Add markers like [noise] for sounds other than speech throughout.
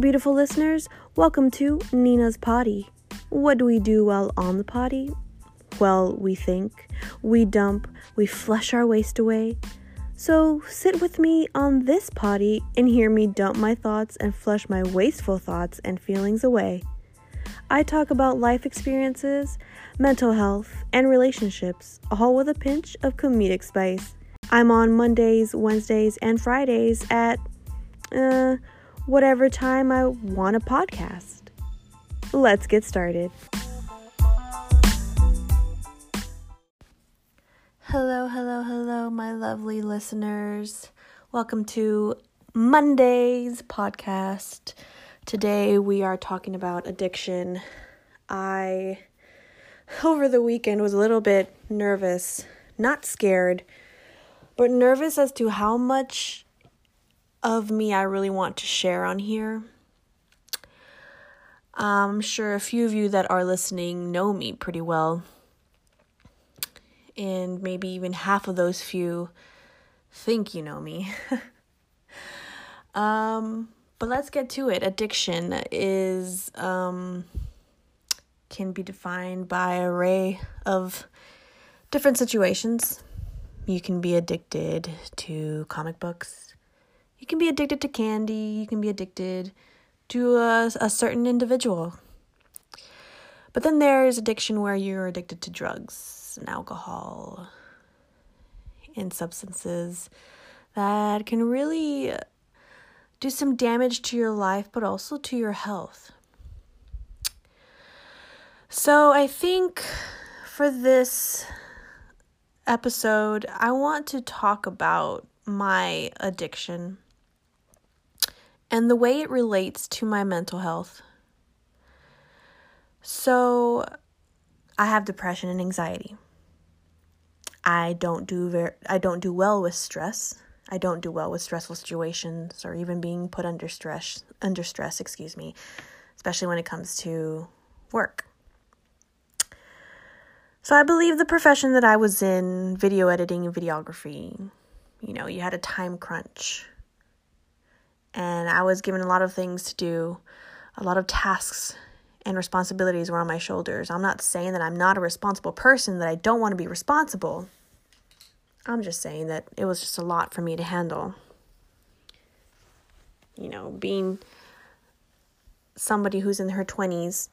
Beautiful listeners, welcome to Nina's Potty. What do we do while on the potty? Well, we think, we dump, we flush our waste away. So sit with me on this potty and hear me dump my thoughts and flush my wasteful thoughts and feelings away. I talk about life experiences, mental health, and relationships, all with a pinch of comedic spice. I'm on Mondays, Wednesdays, and Fridays at uh, whatever time I want a podcast. Let's get started. Hello, hello, hello, my lovely listeners. Welcome to Monday's podcast. Today we are talking about addiction. I, over the weekend, was a little bit nervous, not scared, but nervous as to how much of me I really want to share on here. I'm sure a few of you that are listening know me pretty well and maybe even half of those few think you know me. [laughs] um, but let's get to it. Addiction is um, can be defined by an array of different situations. You can be addicted to comic books. You can be addicted to candy. You can be addicted to a, a certain individual. But then there's addiction where you're addicted to drugs and alcohol and substances that can really do some damage to your life, but also to your health. So, I think for this episode, I want to talk about my addiction and the way it relates to my mental health. So, I have depression and anxiety. I don't do very I don't do well with stress. I don't do well with stressful situations or even being put under stress under stress, excuse me, especially when it comes to work. So I believe the profession that I was in, video editing and videography, you know, you had a time crunch. And I was given a lot of things to do, a lot of tasks and responsibilities were on my shoulders. I'm not saying that I'm not a responsible person, that I don't want to be responsible. I'm just saying that it was just a lot for me to handle. You know, being somebody who's in her 20s,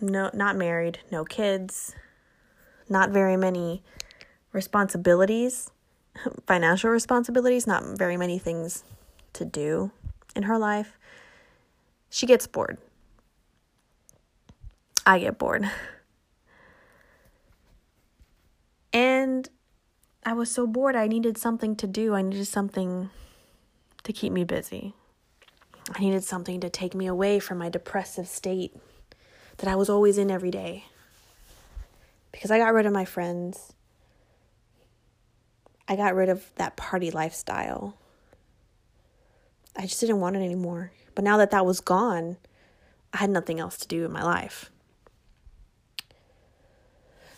no not married, no kids, not very many responsibilities, [laughs] financial responsibilities, not very many things to do in her life. She gets bored. I get bored. And I was so bored. I needed something to do. I needed something to keep me busy. I needed something to take me away from my depressive state that I was always in every day. Because I got rid of my friends. I got rid of that party lifestyle. I just didn't want it anymore. But now that that was gone, I had nothing else to do in my life.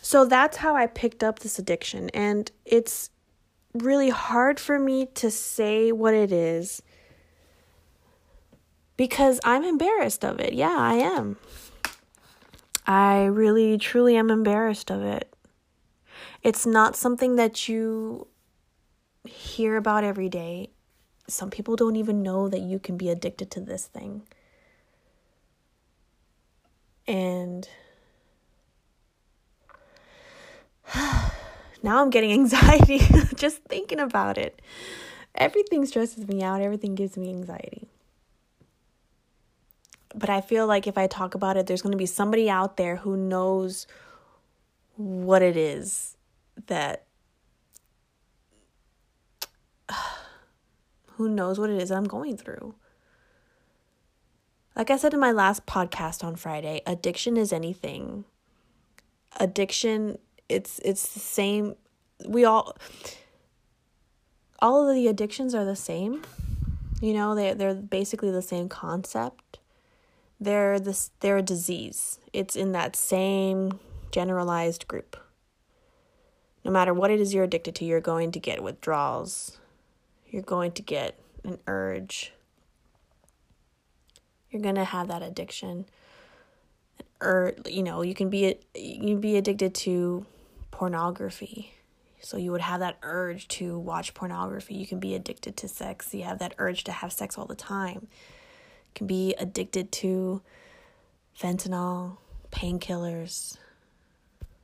So that's how I picked up this addiction. And it's really hard for me to say what it is because I'm embarrassed of it. Yeah, I am. I really, truly am embarrassed of it. It's not something that you hear about every day. Some people don't even know that you can be addicted to this thing. And [sighs] now I'm getting [laughs] anxiety [laughs] just thinking about it. Everything stresses me out, everything gives me anxiety. But I feel like if I talk about it, there's going to be somebody out there who knows what it is that who knows what it is I'm going through. Like I said in my last podcast on Friday, addiction is anything. Addiction it's it's the same. We all all of the addictions are the same. You know they they're basically the same concept. They're this they're a disease. It's in that same generalized group. No matter what it is you're addicted to you're going to get withdrawals you're going to get an urge you're going to have that addiction. Or, you know, you can be you can be addicted to pornography. So you would have that urge to watch pornography. You can be addicted to sex. You have that urge to have sex all the time. You can be addicted to fentanyl, painkillers,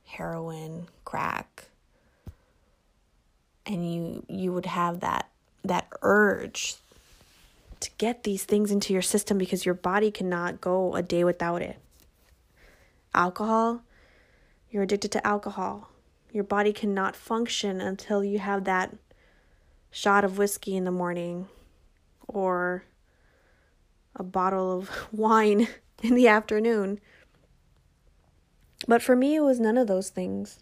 heroin, crack. And you you would have that that urge to get these things into your system because your body cannot go a day without it. Alcohol, you're addicted to alcohol. Your body cannot function until you have that shot of whiskey in the morning or a bottle of [laughs] wine [laughs] in the afternoon. But for me, it was none of those things.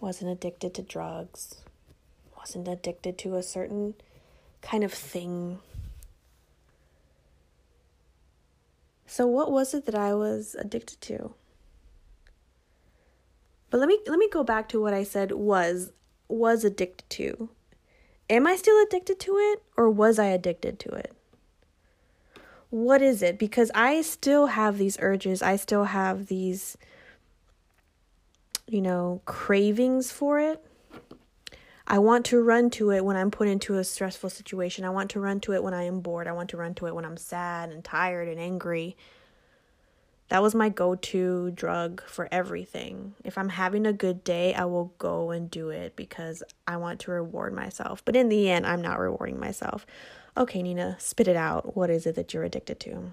Wasn't addicted to drugs. Wasn't addicted to a certain kind of thing. So what was it that I was addicted to? But let me let me go back to what I said was was addicted to. Am I still addicted to it or was I addicted to it? What is it? Because I still have these urges. I still have these you know, cravings for it. I want to run to it when I'm put into a stressful situation. I want to run to it when I am bored. I want to run to it when I'm sad and tired and angry. That was my go to drug for everything. If I'm having a good day, I will go and do it because I want to reward myself. But in the end, I'm not rewarding myself. Okay, Nina, spit it out. What is it that you're addicted to?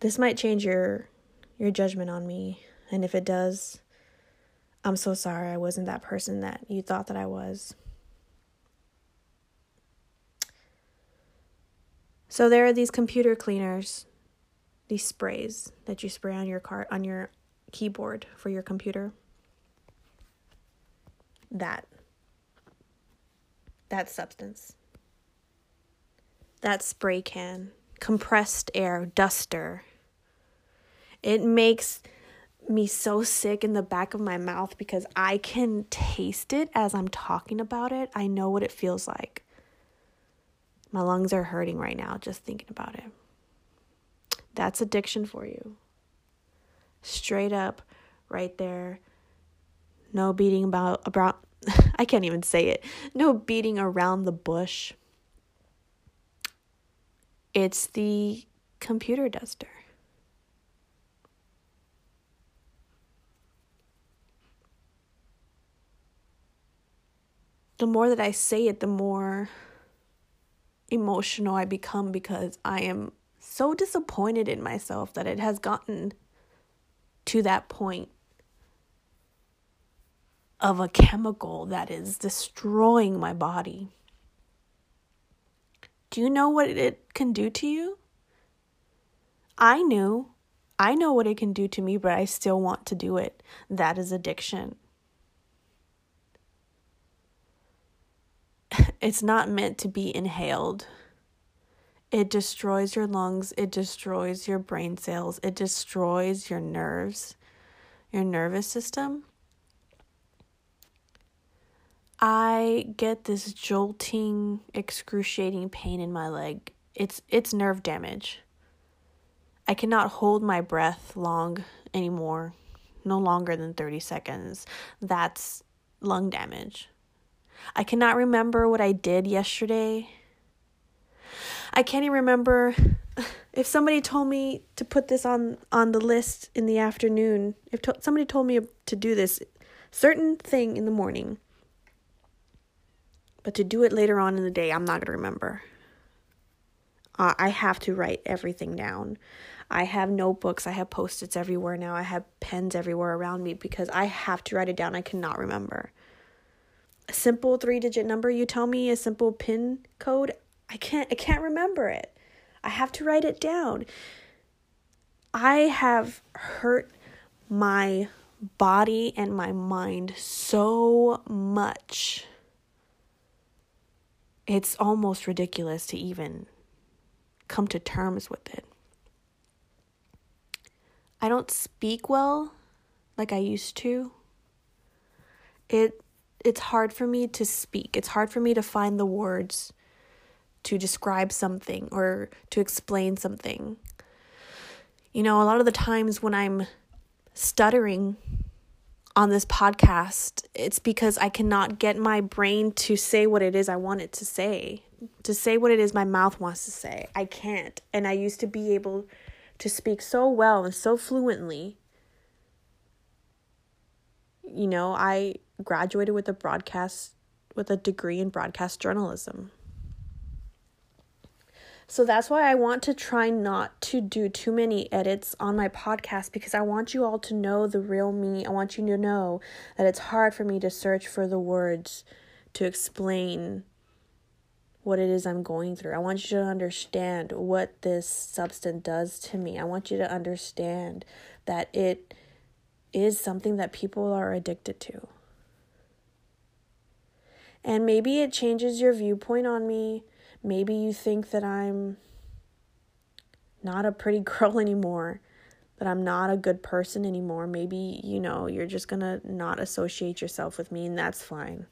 This might change your your judgment on me, and if it does, I'm so sorry I wasn't that person that you thought that I was. So there are these computer cleaners, these sprays that you spray on your car on your keyboard for your computer. That that substance. That spray can, compressed air duster. It makes me so sick in the back of my mouth because I can taste it as I'm talking about it. I know what it feels like. My lungs are hurting right now just thinking about it. That's addiction for you. Straight up, right there. No beating about about [laughs] I can't even say it. No beating around the bush. It's the computer duster. The more that I say it, the more emotional I become because I am so disappointed in myself that it has gotten to that point of a chemical that is destroying my body. Do you know what it can do to you? I knew. I know what it can do to me, but I still want to do it. That is addiction. It's not meant to be inhaled. It destroys your lungs, it destroys your brain cells, it destroys your nerves, your nervous system. I get this jolting, excruciating pain in my leg. It's it's nerve damage. I cannot hold my breath long anymore. No longer than 30 seconds. That's lung damage. I cannot remember what I did yesterday. I can't even remember [sighs] if somebody told me to put this on on the list in the afternoon. If to- somebody told me to do this certain thing in the morning, but to do it later on in the day, I'm not going to remember. Uh, I have to write everything down. I have notebooks, I have post its everywhere now, I have pens everywhere around me because I have to write it down. I cannot remember simple three digit number you tell me a simple pin code i can't i can't remember it. I have to write it down. I have hurt my body and my mind so much. It's almost ridiculous to even come to terms with it. I don't speak well like i used to. It it's hard for me to speak. It's hard for me to find the words to describe something or to explain something. You know, a lot of the times when I'm stuttering on this podcast, it's because I cannot get my brain to say what it is I want it to say, to say what it is my mouth wants to say. I can't. And I used to be able to speak so well and so fluently. You know, I graduated with a broadcast with a degree in broadcast journalism. So that's why I want to try not to do too many edits on my podcast because I want you all to know the real me. I want you to know that it's hard for me to search for the words to explain what it is I'm going through. I want you to understand what this substance does to me. I want you to understand that it is something that people are addicted to. And maybe it changes your viewpoint on me. Maybe you think that I'm not a pretty [laughs] girl anymore, that I'm not a good person anymore. Maybe, you know, you're just gonna not associate yourself with me, and that's fine.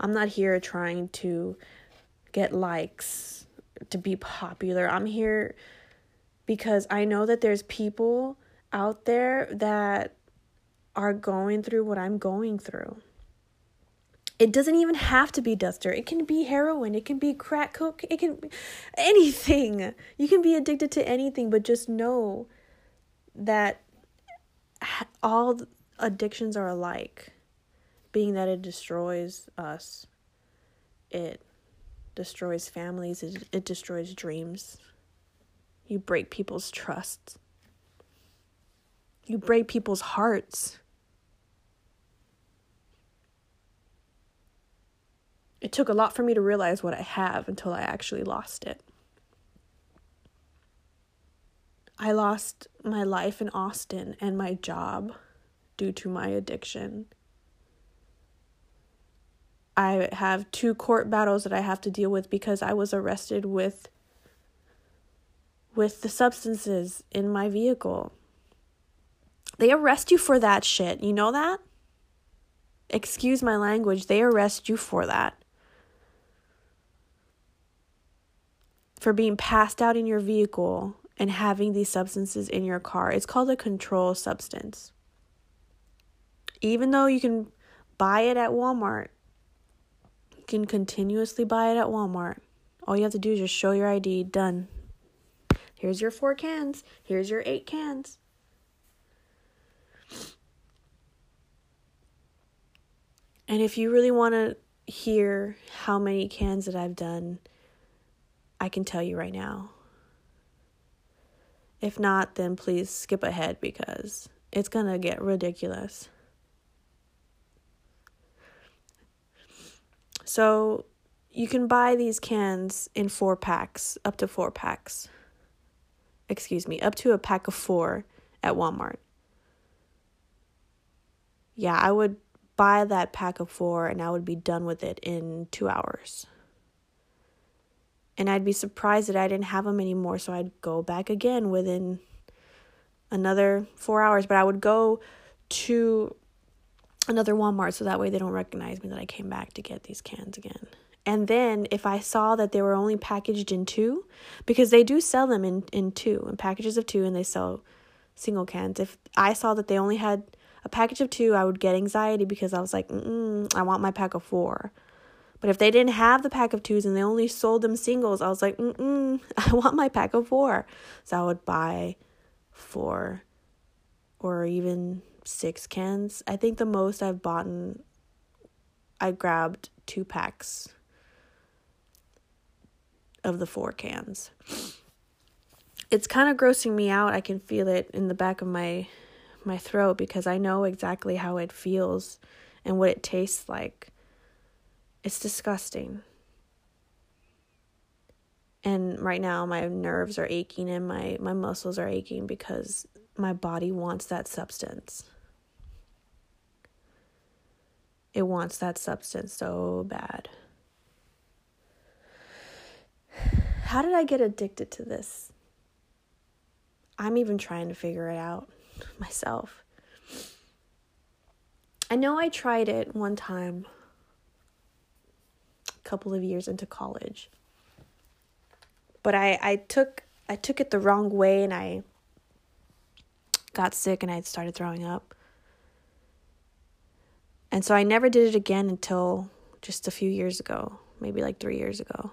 I'm not here trying to get likes, to be popular. I'm here because I know that there's people out there that are going through what I'm going through. It doesn't even have to be duster. It can be heroin. It can be crack coke. It can anything. You can be addicted to anything, but just know that all addictions are alike, being that it destroys us. It destroys families. It, it destroys dreams. You break people's trust. You break people's hearts. It took a lot for me to realize what I have until I actually lost it. I lost my life in Austin and my job due to my addiction. I have two court battles that I have to deal with because I was arrested with with the substances in my vehicle. They arrest you for that shit. You know that? Excuse my language. They arrest you for that. For being passed out in your vehicle and having these substances in your car. It's called a control substance. Even though you can buy it at Walmart, you can continuously buy it at Walmart. All you have to do is just show your ID, done. Here's your four cans, here's your eight cans. And if you really want to hear how many cans that I've done, I can tell you right now. If not, then please skip ahead because it's going to get ridiculous. So, you can buy these cans in four packs, up to four packs. Excuse me, up to a pack of four at Walmart. Yeah, I would buy that pack of four and I would be done with it in two hours and I'd be surprised that I didn't have them anymore. So I'd go back again within another four hours. But I would go to another Walmart so that way they don't recognize me that I came back to get these cans again. And then if I saw that they were only packaged in two, because they do sell them in, in two, in packages of two, and they sell single cans. If I saw that they only had a package of two, I would get anxiety because I was like, mm I want my pack of four. But if they didn't have the pack of twos and they only sold them singles, I was like, mm [laughs] I want my pack of four. So I would buy four or even six cans. I think the most I've bought, I grabbed two packs of the four cans. It's kind of grossing me out. I can feel it in the back of my my throat because I know exactly how it feels and what it tastes like. It's disgusting. And right now my nerves are aching and my, my muscles are aching because my body wants that substance. It wants that substance so bad. How did I get addicted to this? I'm even trying to figure it out [laughs] myself. I know I tried it one time couple of years into college. But I I took I took it the wrong way and I got sick and I started throwing up. And so I never did it again until just a few years ago, maybe like 3 years ago.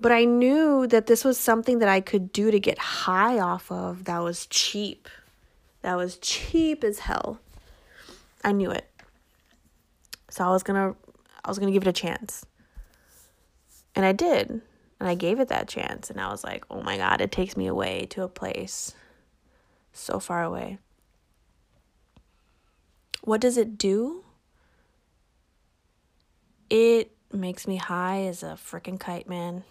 But I knew that this was something that I could do to get high off of that was cheap. That was cheap as hell. I knew it. So I was going to I was going to give it a chance. And I did. And I gave it that chance and I was like, "Oh my god, it takes me away to a place so far away." What does it do? It makes me high as a freaking kite, man.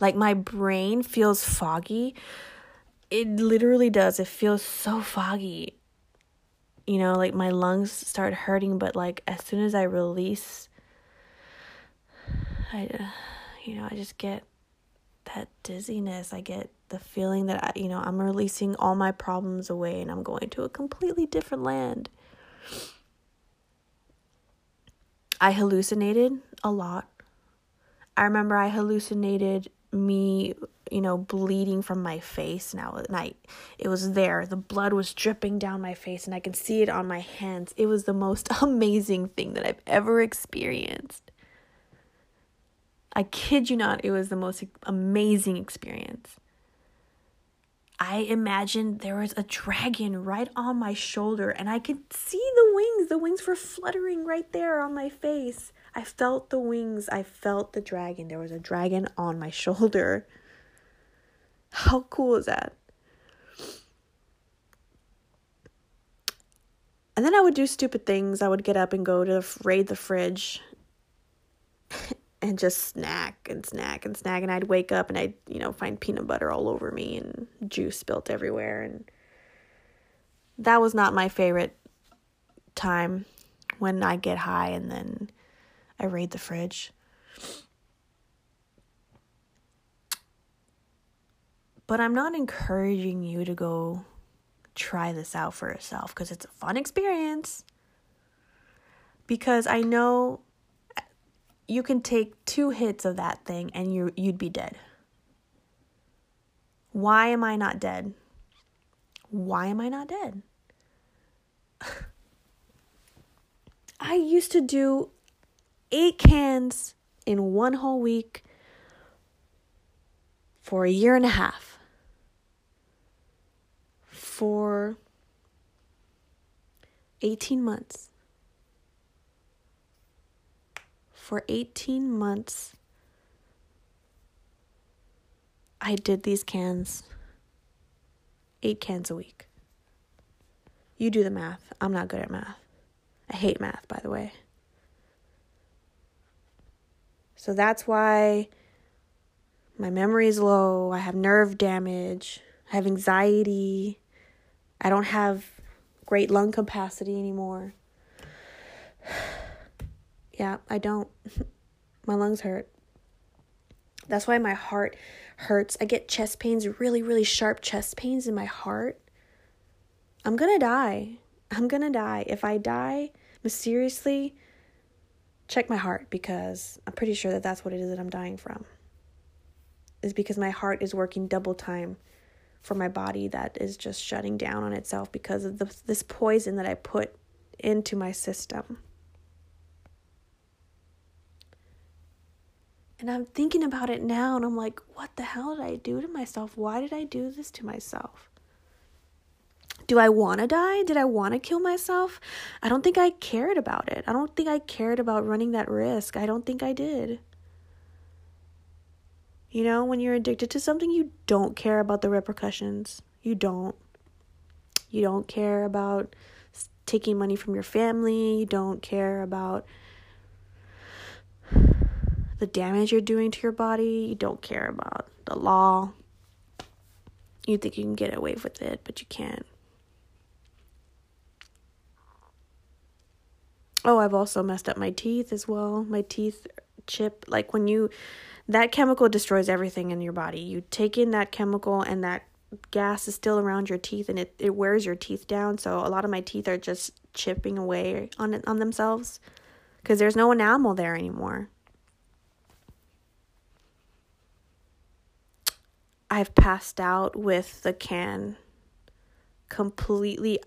Like my brain feels foggy. It literally does. It feels so foggy. You know, like my lungs start hurting, but like as soon as I release, I, you know, I just get that dizziness. I get the feeling that I, you know, I'm releasing all my problems away and I'm going to a completely different land. I hallucinated a lot. I remember I hallucinated me, you know, bleeding from my face now and I it was there. The blood was dripping down my face and I can see it on my hands. It was the most [laughs] amazing thing that I've ever experienced. I kid you not, it was the most amazing experience. I imagined there was a dragon right on my shoulder and I could see the wings. The wings were fluttering right there on my face. I felt the wings. I felt the dragon. There was a dragon on my [laughs] shoulder. How cool is that? And then I would do stupid things. I would get up and go to raid the fridge [laughs] and just snack and snack and snack and I'd wake up and I'd, you know, find peanut butter all over me and juice spilt everywhere and that was not my favorite time when I get high and then I raid the fridge. But I'm not encouraging you to go try this out for yourself because it's a fun experience. Because I know you can take two hits of that thing and you you'd be dead. Why am I not dead? Why am I not dead? [laughs] I used to do 8 cans in one whole week for a year and a half. For 18 months for 18 months, I did these cans, eight cans a week. You do the math. I'm not good at math. I hate math, by the way. So that's why my memory is low. I have nerve damage. I have anxiety. I don't have great lung capacity anymore. [sighs] Yeah, I don't. [laughs] my lungs hurt. That's why my heart hurts. I get chest pains, really, really sharp chest pains in my heart. I'm gonna die. I'm gonna die. If I die mysteriously, check my heart because I'm pretty sure that that's what it is that I'm dying from. Is because my heart is working double time for my body that is just shutting down on itself because of the, this poison that I put into my system. And I'm thinking about it now and I'm like, what the hell did I do to myself? Why did I do this to myself? Do I want to die? Did I want to kill myself? I don't think I cared about it. I don't think I cared about running that risk. I don't think I did. You know, when you're addicted to something, you don't care about the repercussions. You don't. You don't care about taking money from your family. You don't care about the damage you're doing to your body. You don't care about the law. You think you can get away with it, but you can't. Oh, I've also messed up my teeth as well. My teeth chip. Like when you, that chemical destroys everything in your body. You take in that chemical and that gas is still around your teeth and it, it wears your teeth down. So a lot of my teeth are just chipping away on on themselves because there's no enamel there anymore. I've passed out with the can completely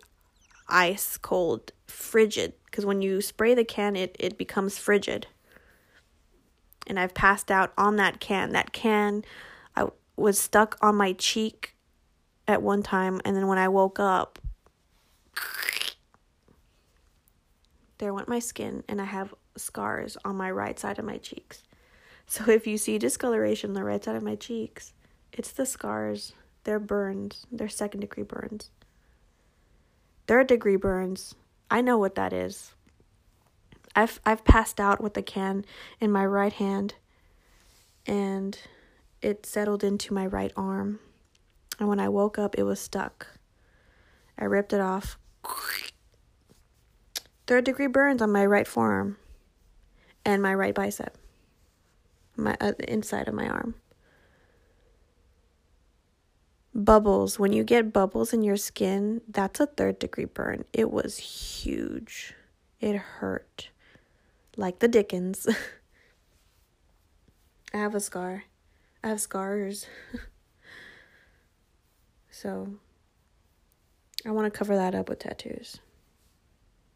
ice cold, frigid. Because when you spray the can, it, it becomes frigid. And I've passed out on that can. That can I was stuck on my cheek at one time. And then when I woke up, there went my skin. And I have scars on my right side of my cheeks. So if you see discoloration on the right side of my cheeks, it's the scars. They're burns. They're second degree burns. Third degree burns. I know what that is. I've I've passed out with the can in my right hand and it settled into my right arm. And when I woke up, it was stuck. I ripped it off. Third degree burns on my right forearm and my right bicep. My uh, inside of my arm. Bubbles. When you get bubbles in your skin, that's a third degree burn. It was huge. It hurt. Like the Dickens. [laughs] I have a scar. I have scars. [laughs] so I want to cover that up with tattoos.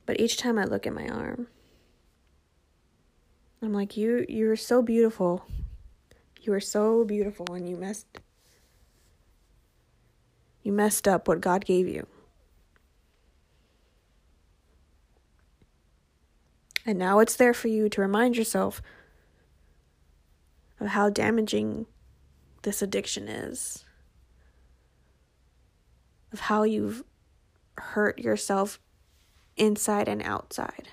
But each time I look at my arm, I'm like, you you're so beautiful. You are so beautiful and you messed you messed up what God gave you. And now it's there for you to remind yourself of how damaging this addiction is, of how you've hurt yourself inside and outside.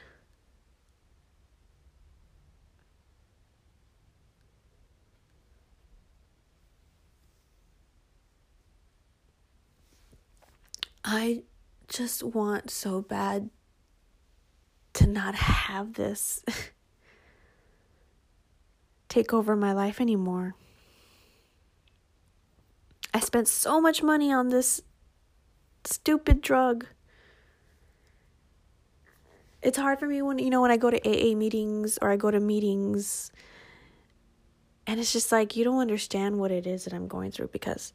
I just want so bad not have this [laughs] take over my life anymore. I spent so much money on this stupid drug. It's hard for me when you know when I go to AA meetings or I go to meetings and it's just like you don't understand what it is that I'm going through because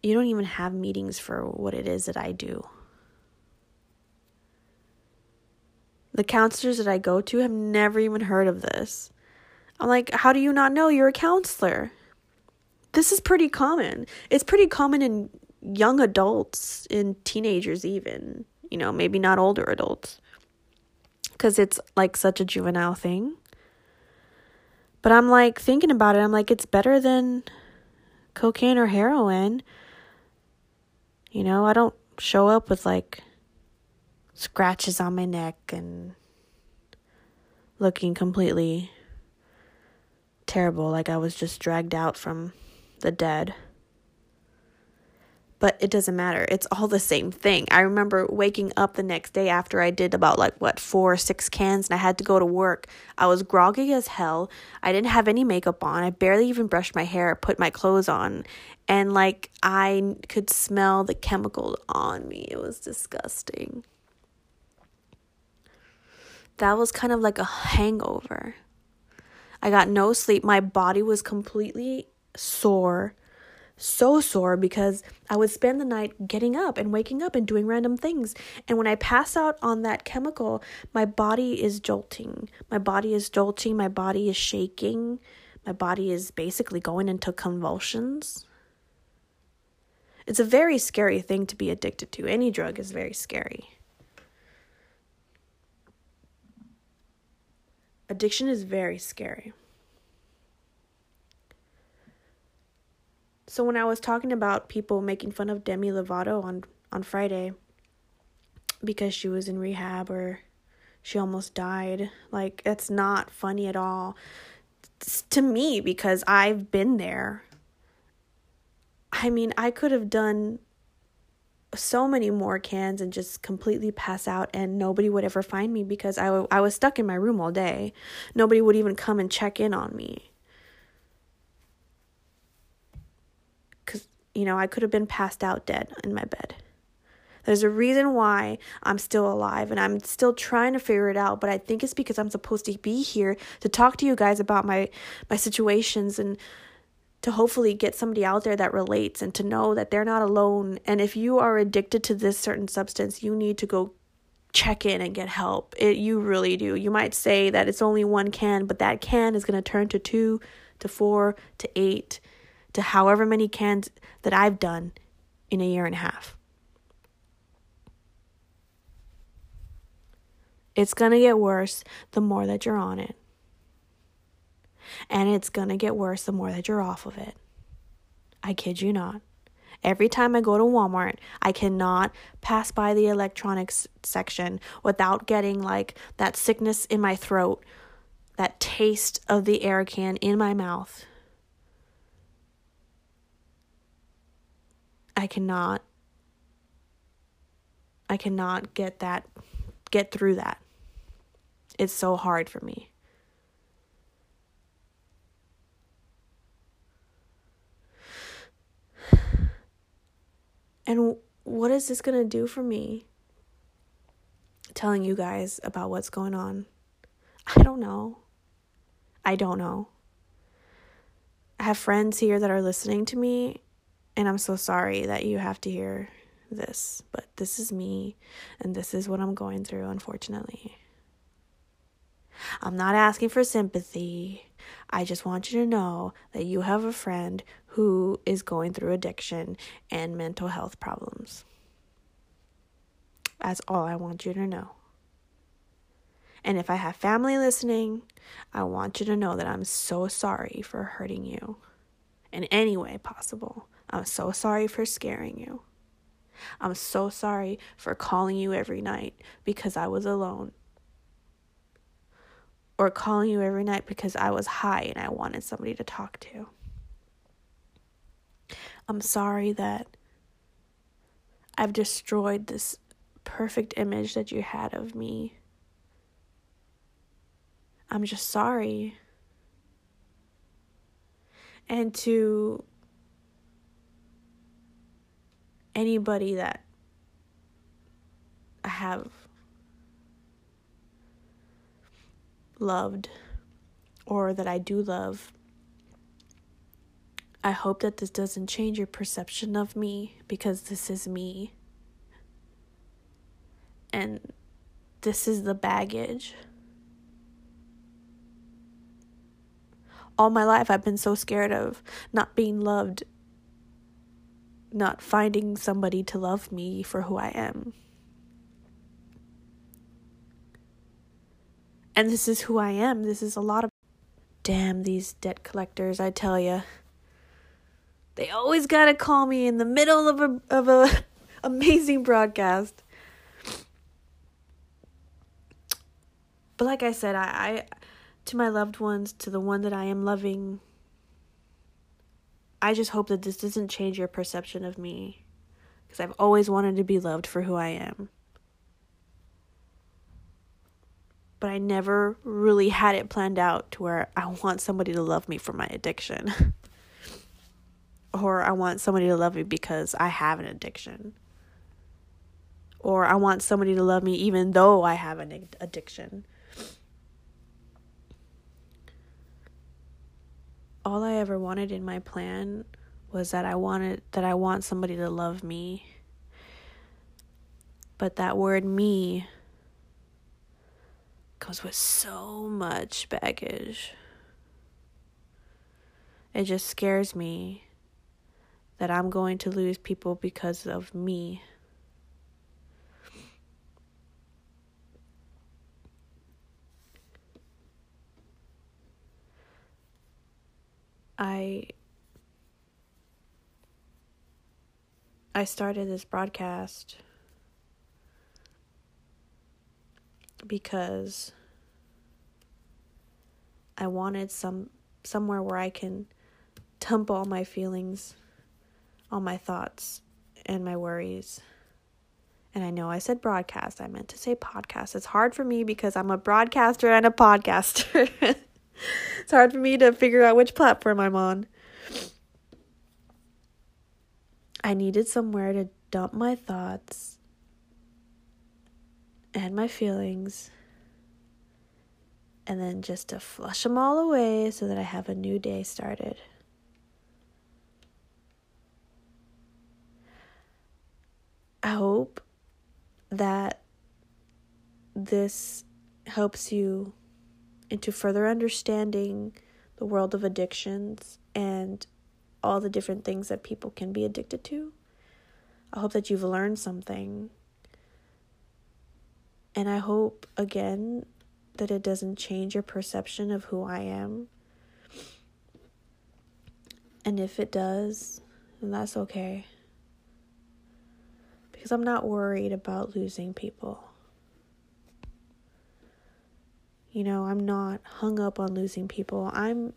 you don't even have meetings for what it is that I do. The counselors that I go to have never even heard of this. I'm like, how do you not know you're a counselor? This is pretty common. It's pretty common in young adults, in teenagers, even. You know, maybe not older adults. Because it's like such a juvenile thing. But I'm like thinking about it. I'm like, it's better than cocaine or heroin. You know, I don't show up with like scratches on my neck and looking completely terrible, like I was just dragged out from the dead. But it doesn't matter. It's all the same thing. I remember waking up the next day after I did about like what four or six cans and I had to go to work. I was groggy as hell. I didn't have any makeup on. I barely even brushed my hair, put my clothes on and like I could smell the chemicals on me. It was disgusting. That was kind of like a hangover. I got no sleep. My body was completely sore. So sore because I would spend the night getting up and waking up and doing random things. And when I pass out on that chemical, my body is jolting. My body is jolting. My body is shaking. My body is basically going into convulsions. It's a very scary thing to be addicted to. Any drug is very scary. Addiction is very scary. So when I was talking about people making fun of Demi Lovato on on Friday because she was in rehab or she almost died, like that's not funny at all. It's to me because I've been there. I mean, I could have done so many more cans and just completely pass out and nobody would ever find me because I, w- I was stuck in my room all day. Nobody would even come and check in on me. Cuz you know, I could have been passed out dead in my bed. There's a reason why I'm still alive and I'm still trying to figure it out, but I think it's because I'm supposed to be here to talk to you guys about my my situations and to hopefully get somebody out there that relates and to know that they're not alone. And if you are addicted to this certain substance, you need to go check in and get help. It you really do. You might say that it's only one can, but that can is going to turn to 2 to 4 to 8 to however many cans that I've done in a year and a half. It's going to get worse the more that you're on it. And it's to get worse the more that you're off of it. I kid you not. Every time I go to Walmart, I cannot pass by the electronics section without getting like that sickness in my throat, that taste of the air can in my mouth. I cannot I cannot get that get through that. It's so hard for me. And what is this going to do for me? Telling you guys about what's going on. I don't know. I don't know. I have friends here that are listening to me, and I'm so sorry that you have to hear this, but this is me, and this is what I'm going through, unfortunately. I'm not asking for sympathy. I just want you to know that you have a friend who is going through addiction and mental health problems. That's all I want you to know. And if I have family listening, I want you to know that I'm so sorry for hurting you in any way possible. I'm so sorry for scaring you. I'm so sorry for calling you every night because I was alone or calling you every night because I was high and I wanted somebody to talk to. I'm sorry that I've destroyed this perfect image that you had of me. I'm just sorry. And to anybody that I have loved or that I do love. I hope that this doesn't change your perception of me because this is me. And this is the baggage. All my life, I've been so scared of not being loved, not finding somebody to love me for who I am. And this is who I am. This is a lot of. Damn, these debt collectors, I tell you. They always gotta call me in the middle of a of a [laughs] amazing broadcast. But like I said, I, I to my loved ones, to the one that I am loving, I just hope that this doesn't change your perception of me. Because I've always wanted to be loved for who I am. But I never really had it planned out to where I want somebody to love me for my addiction. [laughs] or I want somebody to love me because I have an addiction. Or I want somebody to love me even though I have an addiction. All I ever wanted in my plan was that I wanted that I want somebody to love me. But that word me comes with so much baggage. It just scares me that I'm going to lose people because of me. I I started this broadcast because I wanted some somewhere where I can dump all my feelings, all my thoughts and my worries. And I know I said broadcast. I meant to say podcast. It's hard for me because I'm a broadcaster and a podcaster. [laughs] it's hard for me to figure out which platform I'm on. I needed somewhere to dump my thoughts and my feelings and then just to flush them all away so that I have a new day started. I hope that this helps you into further understanding the world of addictions and all the different things that people can be addicted to. I hope that you've learned something and I hope, again, that it doesn't change your perception of who I am. And if it does, then that's okay. Because I'm not worried about losing people. You know, I'm not hung up on losing people. I'm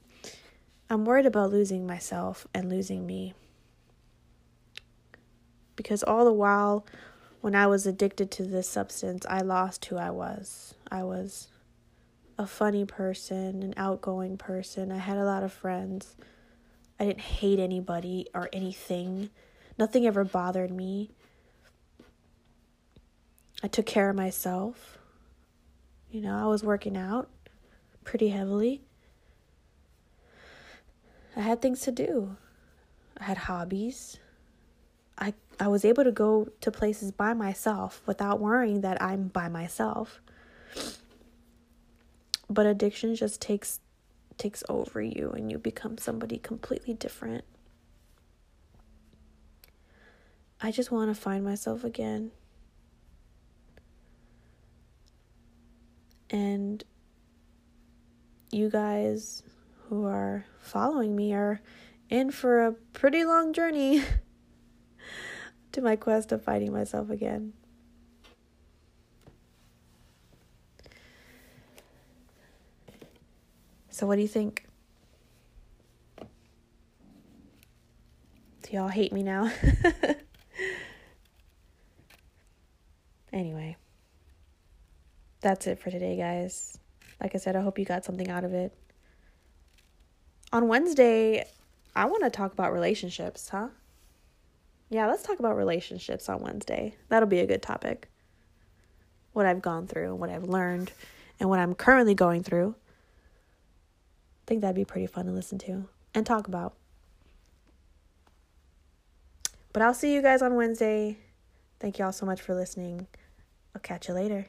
I'm worried about losing myself and losing me. Because all the while when I was addicted to this substance, I lost who I was. I was a funny person, an outgoing person. I had a lot of friends. I didn't hate anybody or anything. Nothing ever bothered me. I took care of myself. You know, I was working out pretty heavily. I had things to do. I had hobbies. I I was able to go to places by myself without worrying that I'm by myself. But addiction just takes takes over you and you become somebody completely different. I just want to find myself again. And you guys who are following me are in for a pretty long journey [laughs] to my quest of finding myself again. So, what do you think? Do y'all hate me now? [laughs] anyway that's it for today, guys. Like I said, I hope you got something out of it. On Wednesday, I want to talk about relationships, huh? Yeah, let's talk about relationships on Wednesday. That'll be a good topic. What I've gone through, and what I've learned, and what I'm currently going through. I think that'd be pretty fun to listen to and talk about. But I'll see you guys on Wednesday. Thank you all so much for listening. I'll catch you later.